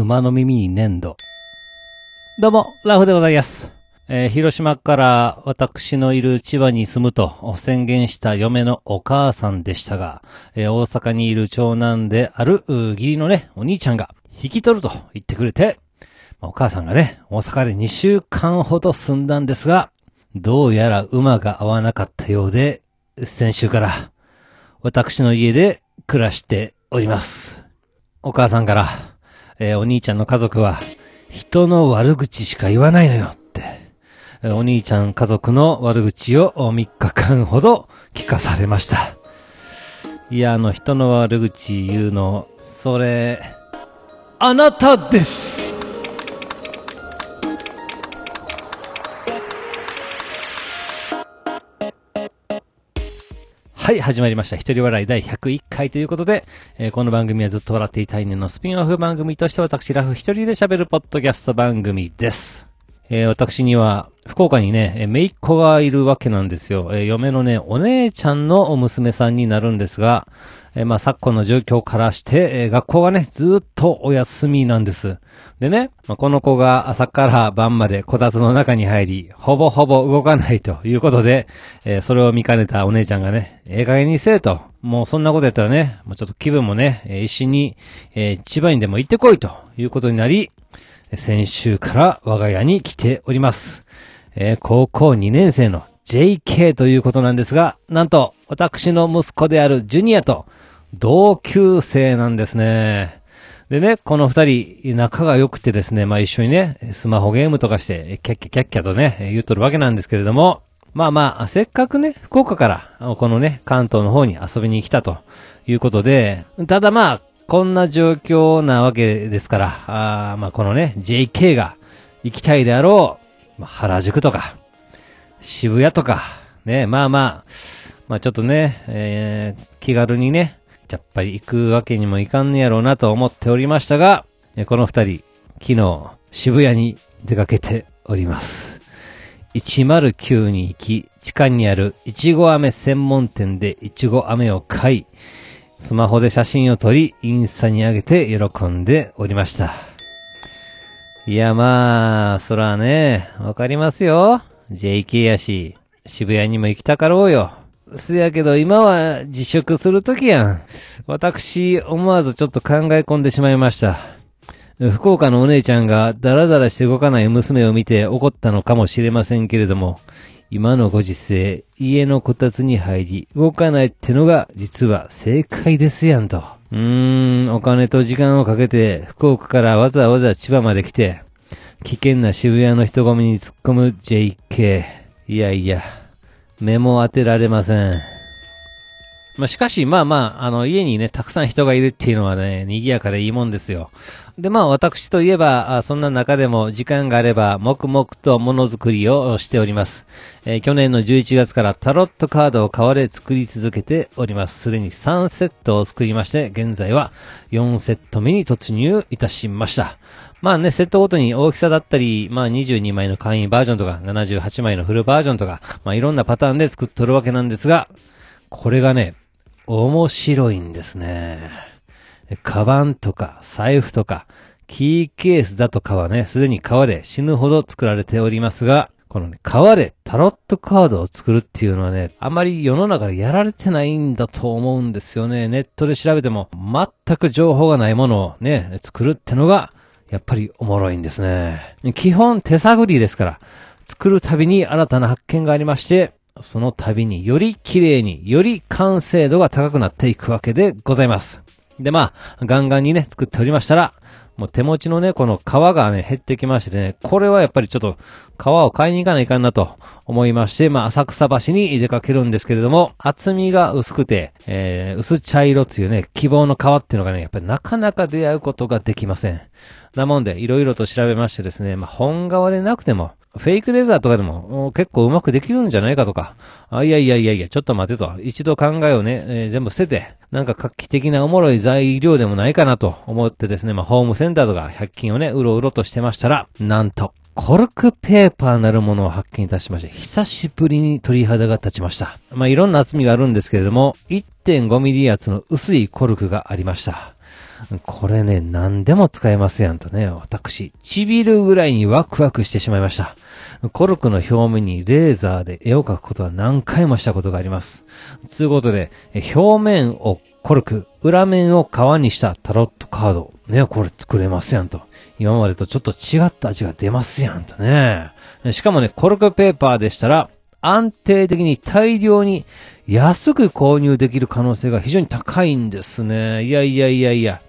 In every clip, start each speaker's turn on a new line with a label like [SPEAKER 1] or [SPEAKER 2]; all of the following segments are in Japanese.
[SPEAKER 1] 馬の耳に粘土。どうも、ラフでございます。えー広島から私のいる千葉に住むと宣言した嫁のお母さんでしたが、えー大阪にいる長男である、義理のね、お兄ちゃんが引き取ると言ってくれて、お母さんがね、大阪で2週間ほど住んだんですが、どうやら馬が合わなかったようで、先週から私の家で暮らしております。お母さんから、えーお兄ちゃんの家族は、人の悪口しか言わないのよって、えーお兄ちゃん家族の悪口を3日間ほど聞かされました。いや、あの、人の悪口言うの、それ、あなたですはい、始まりました。一人笑い第101回ということで、えーこの番組はずっと笑っていたいねのスピンオフ番組として私ラフ一人で喋るポッドキャスト番組です。えー私には、福岡にね、えー姪っ子がいるわけなんですよ。えー嫁のね、お姉ちゃんの娘さんになるんですが、えーまあ、昨今の状況からして、えー学校がね、ずっとお休みなんです。でね、まあ、この子が朝から晩までこたつの中に入り、ほぼほぼ動かないということで、えーそれを見かねたお姉ちゃんがね、ええ加減にせえと、もうそんなことやったらね、もうちょっと気分もね、えー一緒に、えー千葉にでも行ってこいということになり、先週から我が家に来ております。えー高校2年生の JK ということなんですが、なんと、私の息子であるジュニアと同級生なんですね。でね、この二人、仲が良くてですね、まあ一緒にね、スマホゲームとかして、キャッキャキャッキャとね、言っとるわけなんですけれども、まあまあ、せっかくね、福岡から、このね、関東の方に遊びに来たということで、ただまあ、こんな状況なわけですから、あーまあこのね、JK が行きたいであろう、まあ、原宿とか、渋谷とか、ね、まあまあ、まあちょっとね、えー気軽にね、やっぱり行くわけにもいかんねやろうなと思っておりましたが、この二人、昨日、渋谷に出かけております。109に行き、地下にあるいちご飴専門店でいちご飴を買い、スマホで写真を撮り、インスタに上げて喜んでおりました。いやまあ、そらね、わかりますよ。JK やし、渋谷にも行きたかろうよ。せやけど今は自粛するときやん。私、思わずちょっと考え込んでしまいました。福岡のお姉ちゃんがダラダラして動かない娘を見て怒ったのかもしれませんけれども、今のご時世、家のこたつに入り、動かないってのが実は正解ですやんと。うーん、お金と時間をかけて、福岡からわざわざ千葉まで来て、危険な渋谷の人混みに突っ込む JK。いやいや、目も当てられません。まあ、しかし、まあまあ、あの、家にね、たくさん人がいるっていうのはね、賑やかでいいもんですよ。で、まあ、私といえば、そんな中でも時間があれば、黙々とものづくりをしております。えー去年の11月からタロットカードを買われ作り続けております。すでに3セットを作りまして、現在は4セット目に突入いたしました。まあね、セットごとに大きさだったり、まあ22枚の簡易バージョンとか、78枚のフルバージョンとか、まあいろんなパターンで作っとるわけなんですが、これがね、面白いんですね。カバンとか財布とかキーケースだとかはね、すでに革で死ぬほど作られておりますが、このね、革でタロットカードを作るっていうのはね、あまり世の中でやられてないんだと思うんですよね。ネットで調べても全く情報がないものをね、作るってのが、やっぱりおもろいんですね。基本手探りですから、作るたびに新たな発見がありまして、その度により綺麗に、より完成度が高くなっていくわけでございます。で、まあ、ガンガンにね、作っておりましたら、もう手持ちのね、この皮がね、減ってきましてね、これはやっぱりちょっと皮を買いに行かないかなと思いまして、まあ、浅草橋に出かけるんですけれども、厚みが薄くて、えー、薄茶色というね、希望の皮っていうのがね、やっぱりなかなか出会うことができません。なもんで、いろいろと調べましてですね、まあ、本革でなくても、フェイクレザーとかでも結構うまくできるんじゃないかとか、あ、いやいやいやいや、ちょっと待てと、一度考えをね、えー全部捨てて、なんか画期的なおもろい材料でもないかなと思ってですね、まあ、ホームセンターとか100均をね、うろうろとしてましたら、なんと、コルクペーパーなるものを発見いたしまして、久しぶりに鳥肌が立ちました。まあ、いろんな厚みがあるんですけれども、1.5ミリ厚の薄いコルクがありました。これね、何でも使えますやんとね、私、ちびるぐらいにワクワクしてしまいました。コルクの表面にレーザーで絵を描くことは何回もしたことがあります。つうことで、表面をコルク、裏面を革にしたタロットカード。ね、これ作れますやんと。今までとちょっと違った味が出ますやんとね。しかもね、コルクペーパーでしたら、安定的に大量に安く購入できる可能性が非常に高いんですね。いやいやいやいや。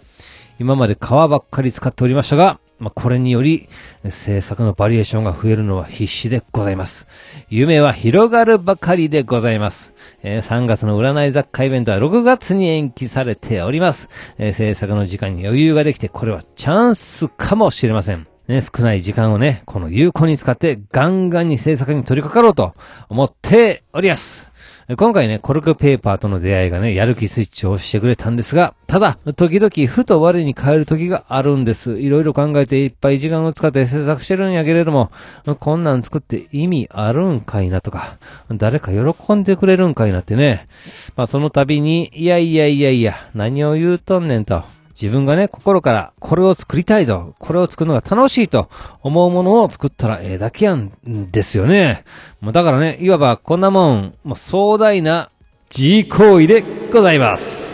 [SPEAKER 1] 今まで革ばっかり使っておりましたが、まあ、これにより制作のバリエーションが増えるのは必死でございます。夢は広がるばかりでございます。えー、3月の占い雑貨イベントは6月に延期されております。えー、制作の時間に余裕ができて、これはチャンスかもしれません。ね、少ない時間をね、この有効に使ってガンガンに制作に取り掛かろうと思っております。今回ね、コルクペーパーとの出会いがね、やる気スイッチを押してくれたんですが、ただ、時々ふと我に変える時があるんです。いろいろ考えていっぱい時間を使って制作してるんやけれども、こんなん作って意味あるんかいなとか、誰か喜んでくれるんかいなってね。まあその度に、いやいやいやいや、何を言うとんねんと。自分がね、心からこれを作りたいぞ、これを作るのが楽しいと思うものを作ったらええだけやんですよね。もうだからね、いわばこんなもん、もう壮大な自行為でございます。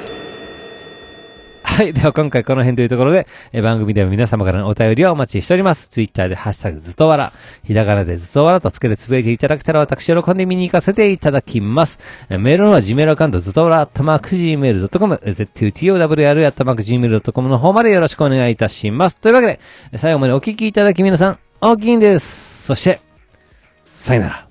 [SPEAKER 1] はい。では今回この辺というところで、え番組では皆様からのお便りをお待ちしております。ツイッターでハッシュタグずっとわら、ひらがなでずっとわらとつけてつぶやいていただけたら私喜んで見に行かせていただきます。えメールのは Gmail アカウントずっとわら、たまく Gmail.com、zutowr たまく Gmail.com の方までよろしくお願いいたします。というわけで、最後までお聞きいただき皆さん、大きいんです。そして、さよなら。